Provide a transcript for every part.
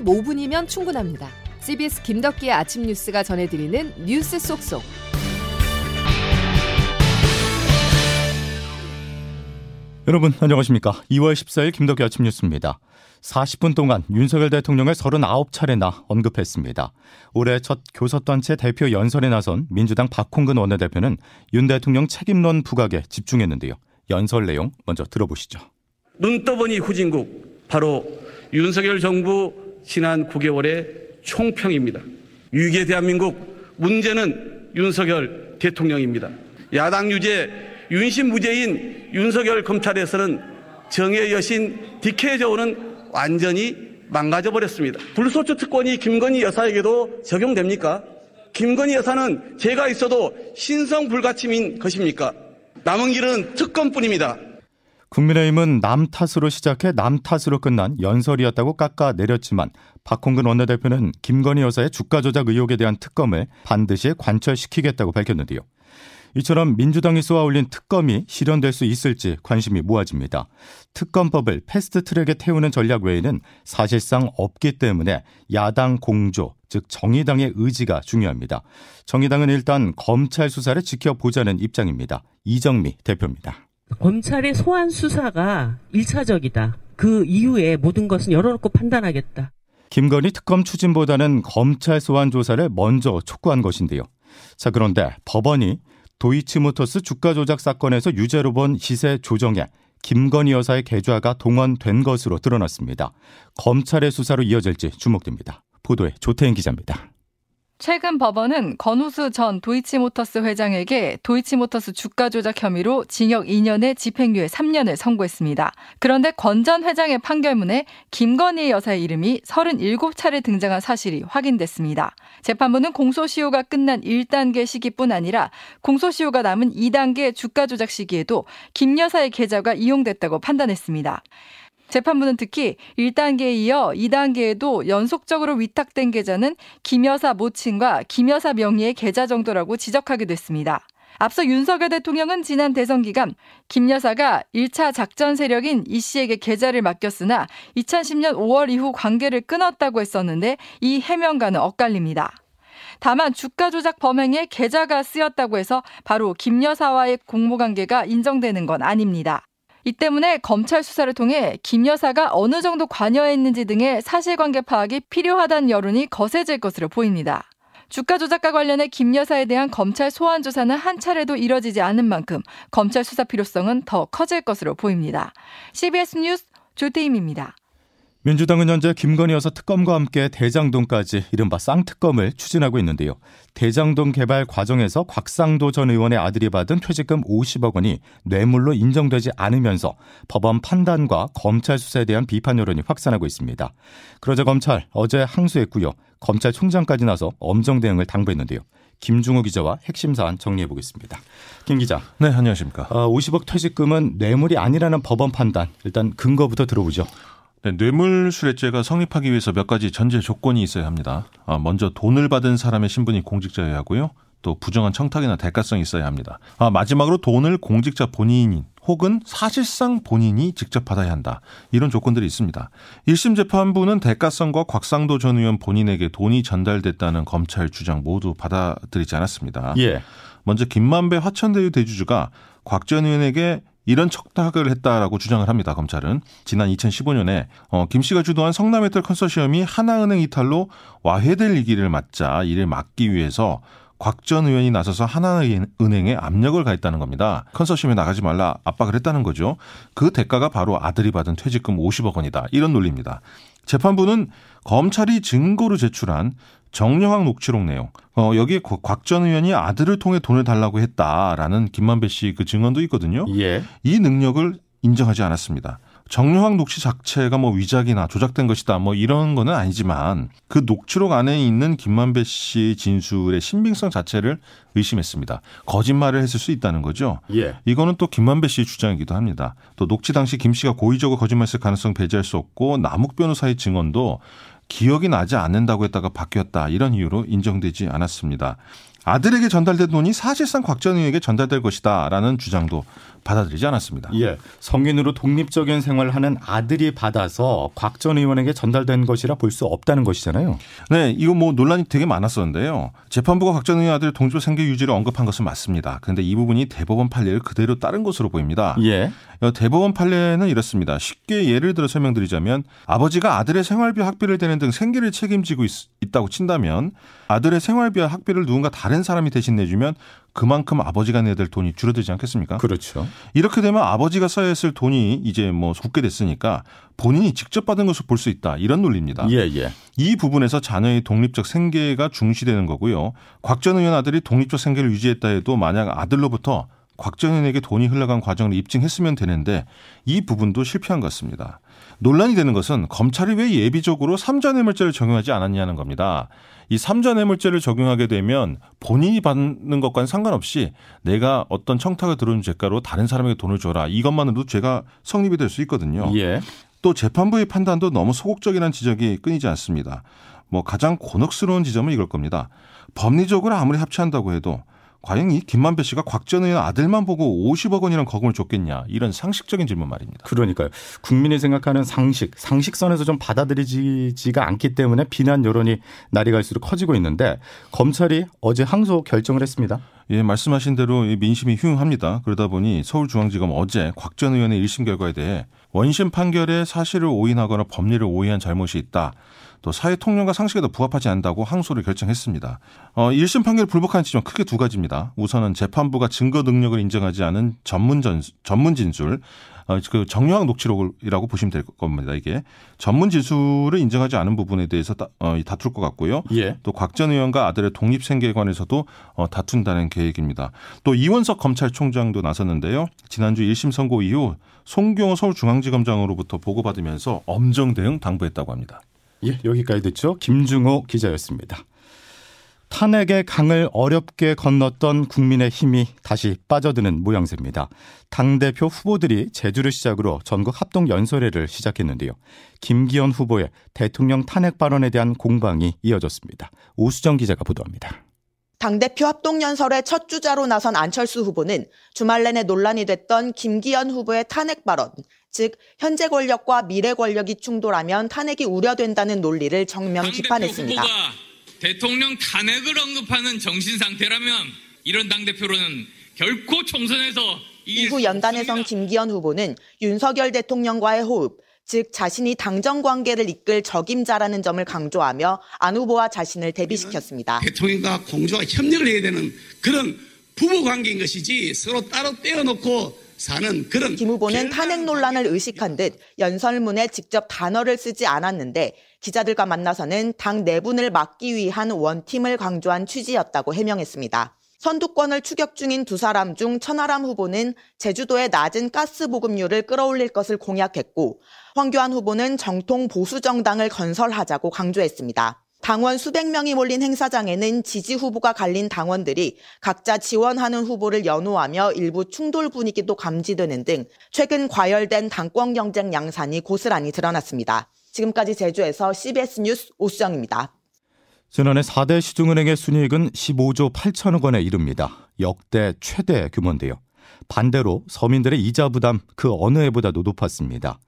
15분이면 충분합니다. CBS 김덕기의 아침 뉴스가 전해드리는 뉴스 속속. 여러분 안녕하십니까? 2월 14일 김덕기 아침 뉴스입니다. 40분 동안 윤석열 대통령을 39차례나 언급했습니다. 올해 첫 교섭단체 대표 연설에 나선 민주당 박홍근 원내대표는 윤 대통령 책임론 부각에 집중했는데요. 연설 내용 먼저 들어보시죠. 눈 떠보니 후진국 바로 윤석열 정부 지난 9개월의 총평입니다. 위기의 대한민국 문제는 윤석열 대통령입니다. 야당 유죄 윤심 무죄인 윤석열 검찰에서는 정의 여신 디케이저오는 완전히 망가져 버렸습니다. 불소추 특권이 김건희 여사에게도 적용됩니까? 김건희 여사는 제가 있어도 신성 불가침인 것입니까? 남은 길은 특권뿐입니다. 국민의힘은 남 탓으로 시작해 남 탓으로 끝난 연설이었다고 깎아내렸지만 박홍근 원내대표는 김건희 여사의 주가 조작 의혹에 대한 특검을 반드시 관철시키겠다고 밝혔는데요. 이처럼 민주당이 쏘아올린 특검이 실현될 수 있을지 관심이 모아집니다. 특검법을 패스트 트랙에 태우는 전략 외에는 사실상 없기 때문에 야당 공조, 즉 정의당의 의지가 중요합니다. 정의당은 일단 검찰 수사를 지켜보자는 입장입니다. 이정미 대표입니다. 검찰의 소환 수사가 1차적이다. 그 이후에 모든 것은 열어놓고 판단하겠다. 김건희 특검 추진보다는 검찰 소환 조사를 먼저 촉구한 것인데요. 자, 그런데 법원이 도이치모터스 주가 조작 사건에서 유죄로 본 시세 조정에 김건희 여사의 계좌가 동원된 것으로 드러났습니다. 검찰의 수사로 이어질지 주목됩니다. 보도에 조태인 기자입니다. 최근 법원은 건우수 전 도이치모터스 회장에게 도이치모터스 주가 조작 혐의로 징역 2년에 집행유예 3년을 선고했습니다. 그런데 권 전 회장의 판결문에 김건희 여사의 이름이 37차례 등장한 사실이 확인됐습니다. 재판부는 공소시효가 끝난 1단계 시기뿐 아니라 공소시효가 남은 2단계 주가 조작 시기에도 김 여사의 계좌가 이용됐다고 판단했습니다. 재판부는 특히 1단계에 이어 2단계에도 연속적으로 위탁된 계좌는 김 여사 모친과 김 여사 명의의 계좌 정도라고 지적하게 됐습니다. 앞서 윤석열 대통령은 지난 대선 기간 김 여사가 1차 작전 세력인 이 씨에게 계좌를 맡겼으나 2010년 5월 이후 관계를 끊었다고 했었는데 이 해명과는 엇갈립니다. 다만 주가 조작 범행에 계좌가 쓰였다고 해서 바로 김 여사와의 공모 관계가 인정되는 건 아닙니다. 이 때문에 검찰 수사를 통해 김 여사가 어느 정도 관여했는지 등의 사실관계 파악이 필요하다는 여론이 거세질 것으로 보입니다. 주가 조작과 관련해 김 여사에 대한 검찰 소환 조사는 한 차례도 이뤄지지 않은 만큼 검찰 수사 필요성은 더 커질 것으로 보입니다. CBS 뉴스 조태임입니다. 민주당은 현재 김건희 여사 특검과 함께 대장동까지 이른바 쌍특검을 추진하고 있는데요. 대장동 개발 과정에서 곽상도 전 의원의 아들이 받은 퇴직금 50억 원이 뇌물로 인정되지 않으면서 법원 판단과 검찰 수사에 대한 비판 여론이 확산하고 있습니다. 그러자 검찰 어제 항소했고요. 검찰총장까지 나서 엄정 대응을 당부했는데요. 김중호 기자와 핵심 사안 정리해 보겠습니다. 김 기자. 네, 안녕하십니까. 50억 어, 퇴직금은 뇌물이 아니라는 법원 판단. 일단 근거부터 들어보죠. 네, 뇌물수뢰죄가 성립하기 위해서 몇 가지 전제 조건이 있어야 합니다. 아, 먼저 돈을 받은 사람의 신분이 공직자여야 하고요. 또 부정한 청탁이나 대가성이 있어야 합니다. 아, 마지막으로 돈을 공직자 본인인 혹은 사실상 본인이 직접 받아야 한다. 이런 조건들이 있습니다. 1심 재판부는 대가성과 곽상도 전 의원 본인에게 돈이 전달됐다는 검찰 주장 모두 받아들이지 않았습니다. 예. 먼저 김만배 화천대유 대주주가 곽 전 의원에게 이런 척탁을 했다라고 주장을 합니다. 검찰은 지난 2015년에 어, 김 씨가 주도한 성남메탈 컨소시엄이 하나은행 이탈로 와해될 위기를 맞자 이를 막기 위해서 곽 전 의원이 나서서 하나은행에 압력을 가했다는 겁니다. 컨소시엄에 나가지 말라 압박을 했다는 거죠. 그 대가가 바로 아들이 받은 퇴직금 50억 원이다. 이런 논리입니다. 재판부는 검찰이 증거로 제출한 정영학 녹취록 내용. 어, 여기에 곽전 의원이 아들을 통해 돈을 달라고 했다라는 김만배 씨 그 증언도 있거든요. 예. 이 능력을 인정하지 않았습니다. 정영학 녹취 자체가 뭐 위작이나 조작된 것이다 뭐 이런 거는 아니지만 그 녹취록 안에 있는 김만배 씨 진술의 신빙성 자체를 의심했습니다. 거짓말을 했을 수 있다는 거죠. 예. 이거는 또 김만배 씨의 주장이기도 합니다. 또 녹취 당시 김 씨가 고의적으로 거짓말했을 가능성 배제할 수 없고 남욱 변호사의 증언도 기억이 나지 않는다고 했다가 바뀌었다 이런 이유로 인정되지 않았습니다. 아들에게 전달된 돈이 사실상 곽전 의원에게 전달될 것이다라는 주장도 받아들이지 않았습니다. 예. 성인으로 독립적인 생활을 하는 아들이 받아서 곽 전 의원에게 전달된 것이라 볼 수 없다는 것이잖아요. 네, 이거 뭐 논란이 되게 많았었는데요. 재판부가 곽 전 의원 아들의 독립적 생계 유지를 언급한 것은 맞습니다. 그런데 이 부분이 대법원 판례를 그대로 따른 것으로 보입니다. 예. 어, 대법원 판례는 이렇습니다. 쉽게 예를 들어 설명드리자면 아버지가 아들의 생활비 학비를 대는 등 생계를 책임지고 있, 있다고 친다면 아들의 생활비와 학비를 누군가 다른 사람이 대신 내주면 그만큼 아버지가 내야 될 돈이 줄어들지 않겠습니까? 그렇죠. 이렇게 되면 아버지가 써야 했을 돈이 이제 뭐 굳게 됐으니까 본인이 직접 받은 것을 볼 수 있다. 이런 논리입니다. 예, 예. 이 부분에서 자녀의 독립적 생계가 중시되는 거고요. 곽전 의원 아들이 독립적 생계를 유지했다 해도 만약 아들로부터 곽전 의원에게 돈이 흘러간 과정을 입증했으면 되는데 이 부분도 실패한 것 같습니다. 논란이 되는 것은 검찰이 왜 예비적으로 삼자뇌물죄를 적용하지 않았냐는 겁니다. 이 삼자뇌물죄를 적용하게 되면 본인이 받는 것과는 상관없이 내가 어떤 청탁을 들어온 죄가로 다른 사람에게 돈을 줘라 이것만으로도 죄가 성립이 될 수 있거든요. 예. 또 재판부의 판단도 너무 소극적이라는 지적이 끊이지 않습니다. 뭐 가장 곤혹스러운 지점은 이걸 겁니다. 법리적으로 아무리 합치한다고 해도 과연 이 김만배 씨가 곽전 의원 아들만 보고 50억 원이라는 거금을 줬겠냐 이런 상식적인 질문 말입니다. 그러니까요. 국민이 생각하는 상식, 상식선에서 좀 받아들이지가 않기 때문에 비난 여론이 날이 갈수록 커지고 있는데 검찰이 어제 항소 결정을 했습니다. 예, 말씀하신 대로 민심이 흉합니다. 그러다 보니 서울중앙지검 어제 곽전 의원의 1심 결과에 대해 원심 판결에 사실을 오인하거나 법리를 오해한 잘못이 있다. 또 사회 통념과 상식에도 부합하지 않는다고 항소를 결정했습니다. 어, 1심 판결을 불복한 지점 크게 두 가지입니다. 우선은 재판부가 증거 능력을 인정하지 않은 전문 전 전문 진술 어, 그 정황 녹취록이라고 보시면 될 겁니다. 이게 전문 진술을 인정하지 않은 부분에 대해서 다, 어, 다툴 것 같고요. 예. 또 곽 전 의원과 아들의 독립 생계에 관해서도 어, 다툰다는 계획입니다. 또 이원석 검찰총장도 나섰는데요. 지난주 1심 선고 이후 송경호 서울중앙지검장으로부터 보고받으면서 엄정 대응 당부했다고 합니다. 예, 여기까지 듣죠. 김중호 기자였습니다. 탄핵의 강을 어렵게 건넜던 국민의 힘이 다시 빠져드는 모양새입니다. 당대표 후보들이 제주를 시작으로 전국 합동 연설회를 시작했는데요. 김기현 후보의 대통령 탄핵 발언에 대한 공방이 이어졌습니다. 오수정 기자가 보도합니다. 당대표 합동연설의 첫 주자로 나선 안철수 후보는 주말 내내 논란이 됐던 김기현 후보의 탄핵 발언, 즉 현재 권력과 미래 권력이 충돌하면 탄핵이 우려된다는 논리를 정면 비판했습니다. 후보가 대통령 탄핵을 언급하는 정신 상태라면 이런 당 대표로는 결코 총선에서 이후 연단에선 김기현 후보는 윤석열 대통령과의 호흡, 즉 자신이 당정 관계를 이끌 적임자라는 점을 강조하며 안 후보와 자신을 대비시켰습니다. 대통령과 공조와 협력을 해야 되는 그런 부부 관계인 것이지 서로 따로 떼어놓고 사는 그런 김 후보는 탄핵 논란을 의식한 듯 연설문에 직접 단어를 쓰지 않았는데 기자들과 만나서는 당 내분을 막기 위한 원팀을 강조한 취지였다고 해명했습니다. 선두권을 추격 중인 두 사람 중 천하람 후보는 제주도의 낮은 가스 보급률을 끌어올릴 것을 공약했고 황교안 후보는 정통 보수 정당을 건설하자고 강조했습니다. 당원 수백 명이 몰린 행사장에는 지지 후보가 갈린 당원들이 각자 지원하는 후보를 연호하며 일부 충돌 분위기도 감지되는 등 최근 과열된 당권 경쟁 양산이 고스란히 드러났습니다. 지금까지 제주에서 CBS 뉴스 오수정입니다. 지난해 4대 시중은행의 순이익은 15조 8천억 원에 이릅니다. 역대 최대 규모인데요. 반대로 서민들의 이자 부담 그 어느 해보다도 높았습니다.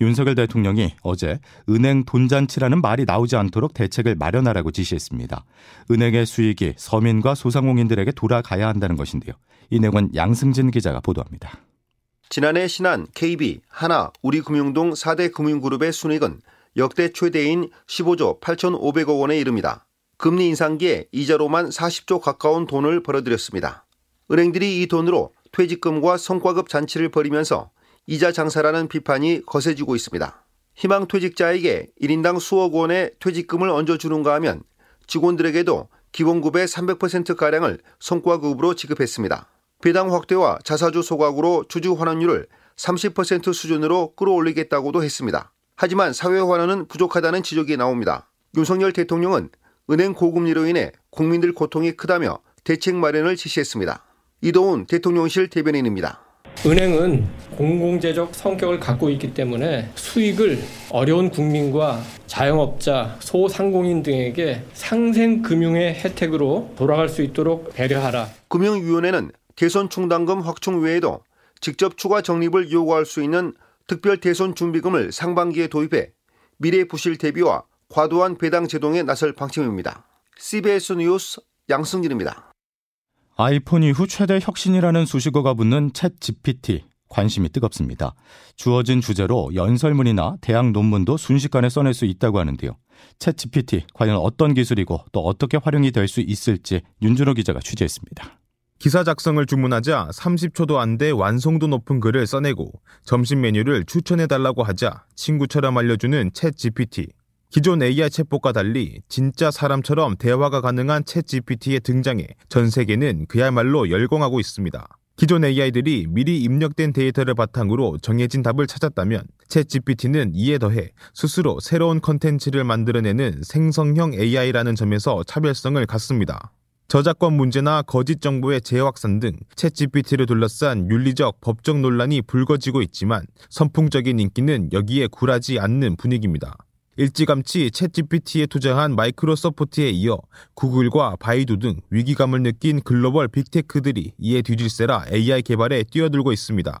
윤석열 대통령이 어제 은행 돈잔치라는 말이 나오지 않도록 대책을 마련하라고 지시했습니다. 은행의 수익이 서민과 소상공인들에게 돌아가야 한다는 것인데요. 이 내용은 양승진 기자가 보도합니다. 지난해 신한, KB, 하나, 우리금융동 4대 금융그룹의 순익은 역대 최대인 15조 8,500억 원에 이릅니다. 금리 인상기에 이자로만 40조 가까운 돈을 벌어들였습니다. 은행들이 이 돈으로 퇴직금과 성과급 잔치를 벌이면서 이자 장사라는 비판이 거세지고 있습니다. 희망 퇴직자에게 1인당 수억 원의 퇴직금을 얹어주는가 하면 직원들에게도 기본급의 300%가량을 성과급으로 지급했습니다. 배당 확대와 자사주 소각으로 주주 환원율을 30% 수준으로 끌어올리겠다고도 했습니다. 하지만 사회 환원은 부족하다는 지적이 나옵니다. 윤석열 대통령은 은행 고금리로 인해 국민들 고통이 크다며 대책 마련을 지시했습니다. 이도훈 대통령실 대변인입니다. 은행은 공공재적 성격을 갖고 있기 때문에 수익을 어려운 국민과 자영업자, 소상공인 등에게 상생금융의 혜택으로 돌아갈 수 있도록 배려하라. 금융위원회는 대선 충당금 확충 외에도 직접 추가 적립을 요구할 수 있는 특별 대선 준비금을 상반기에 도입해 미래 부실 대비와 과도한 배당 제동에 나설 방침입니다. CBS 뉴스 양승길입니다. 아이폰 이후 최대 혁신이라는 수식어가 붙는 챗 GPT 관심이 뜨겁습니다. 주어진 주제로 연설문이나 대학 논문도 순식간에 써낼 수 있다고 하는데요. 챗 GPT 과연 어떤 기술이고 또 어떻게 활용이 될 수 있을지 윤준호 기자가 취재했습니다. 기사 작성을 주문하자 30초도 안 돼 완성도 높은 글을 써내고 점심 메뉴를 추천해달라고 하자 친구처럼 알려주는 ChatGPT. 기존 AI 챗봇과 달리 진짜 사람처럼 대화가 가능한 ChatGPT의 등장에 전 세계는 그야말로 열광하고 있습니다. 기존 AI들이 미리 입력된 데이터를 바탕으로 정해진 답을 찾았다면 ChatGPT는 이에 더해 스스로 새로운 컨텐츠를 만들어내는 생성형 AI라는 점에서 차별성을 갖습니다. 저작권 문제나 거짓 정보의 재확산 등 ChatGPT를 둘러싼 윤리적 법적 논란이 불거지고 있지만 선풍적인 인기는 여기에 굴하지 않는 분위기입니다. 일찌감치 챗GPT에 투자한 마이크로소프트에 이어 구글과 바이두 등 위기감을 느낀 글로벌 빅테크들이 이에 뒤질세라 AI 개발에 뛰어들고 있습니다.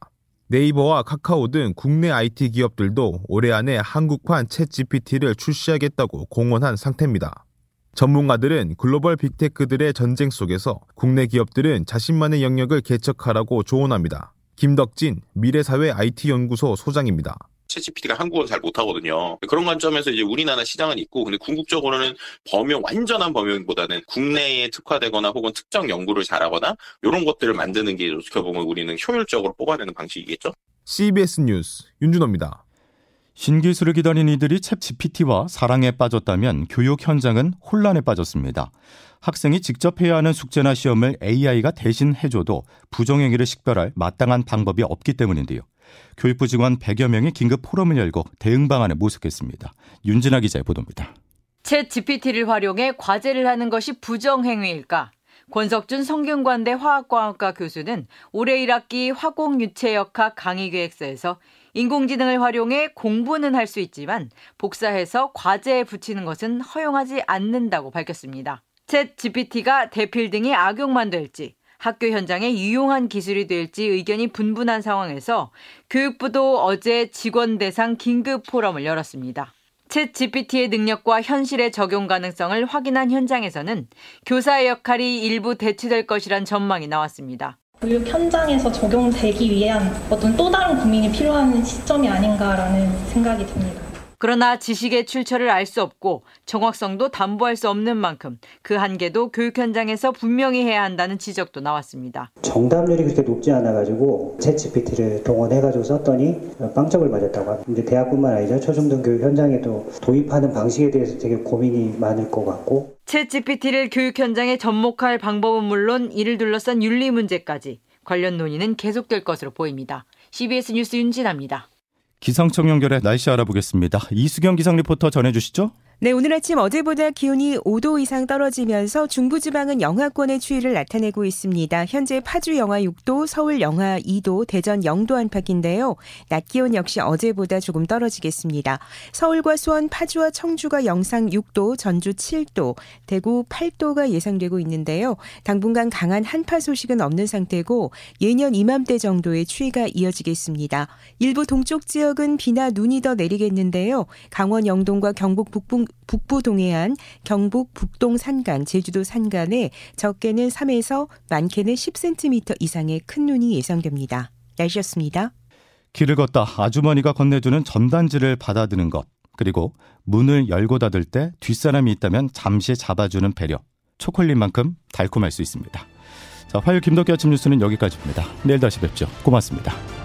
네이버와 카카오 등 국내 IT 기업들도 올해 안에 한국판 챗GPT를 출시하겠다고 공언한 상태입니다. 전문가들은 글로벌 빅테크들의 전쟁 속에서 국내 기업들은 자신만의 영역을 개척하라고 조언합니다. 김덕진 미래사회 IT연구소 소장입니다. 챗GPT가 한국어를 잘 못하거든요. 그런 관점에서 이제 우리나라 시장은 있고, 근데 궁극적으로는 범용, 완전한 범용보다는 국내에 특화되거나 혹은 특정 연구를 잘하거나 이런 것들을 만드는 게 어떻게 보면 우리는 효율적으로 뽑아내는 방식이겠죠. CBS 뉴스 윤준호입니다. 신기술을 기다린 이들이 챗 GPT와 사랑에 빠졌다면 교육 현장은 혼란에 빠졌습니다. 학생이 직접 해야 하는 숙제나 시험을 AI가 대신 해줘도 부정행위를 식별할 마땅한 방법이 없기 때문인데요. 교육부 직원 100여 명이 긴급 포럼을 열고 대응 방안을 모색했습니다. 윤진아 기자의 보도입니다. 챗 GPT를 활용해 과제를 하는 것이 부정행위일까? 권석준 성균관대 화학과학과 교수는 올해 1학기 화공유체역학 강의 계획서에서 인공지능을 활용해 공부는 할 수 있지만 복사해서 과제에 붙이는 것은 허용하지 않는다고 밝혔습니다. 챗 GPT가 대필 등의 악용만 될지 학교 현장에 유용한 기술이 될지 의견이 분분한 상황에서 교육부도 어제 직원 대상 긴급 포럼을 열었습니다. 챗 GPT의 능력과 현실의 적용 가능성을 확인한 현장에서는 교사의 역할이 일부 대체될 것이란 전망이 나왔습니다. 교육 현장에서 적용되기 위한 어떤 또 다른 고민이 필요한 시점이 아닌가라는 생각이 듭니다. 그러나 지식의 출처를 알 수 없고 정확성도 담보할 수 없는 만큼 그 한계도 교육 현장에서 분명히 해야 한다는 지적도 나왔습니다. 정답률이 그렇게 높지 않아가지고 챗GPT를 동원해가지고 썼더니 빵점을 맞았다고 합니다. 근데 대학뿐만 아니라 초중등 교육 현장에도 도입하는 방식에 대해서 되게 고민이 많을 것 같고 챗GPT를 교육 현장에 접목할 방법은 물론 이를 둘러싼 윤리 문제까지 관련 논의는 계속될 것으로 보입니다. CBS 뉴스 윤진아입니다. 기상청 연결해 날씨 알아보겠습니다. 이수경 기상 리포터 전해주시죠. 네, 오늘 아침 어제보다 기온이 5도 이상 떨어지면서 중부지방은 영하권의 추위를 나타내고 있습니다. 현재 파주 영하 6도, 서울 영하 2도, 대전 0도 안팎인데요. 낮 기온 역시 어제보다 조금 떨어지겠습니다. 서울과 수원, 파주와 청주가 영상 6도, 전주 7도, 대구 8도가 예상되고 있는데요. 당분간 강한 한파 소식은 없는 상태고 예년 이맘때 정도의 추위가 이어지겠습니다. 일부 동쪽 지역은 비나 눈이 더 내리겠는데요. 강원 영동과 경북 북부 북부 동해안, 경북 북동 산간, 제주도 산간에 적게는 3에서 많게는 10cm 이상의 큰 눈이 예상됩니다. 날씨였습니다. 길을 걷다 아주머니가 건네주는 전단지를 받아드는 것, 그리고 문을 열고 닫을 때 뒷사람이 있다면 잠시 잡아주는 배려. 초콜릿만큼 달콤할 수 있습니다. 자, 화요일 김덕기 아침 뉴스는 여기까지입니다. 내일 다시 뵙죠. 고맙습니다.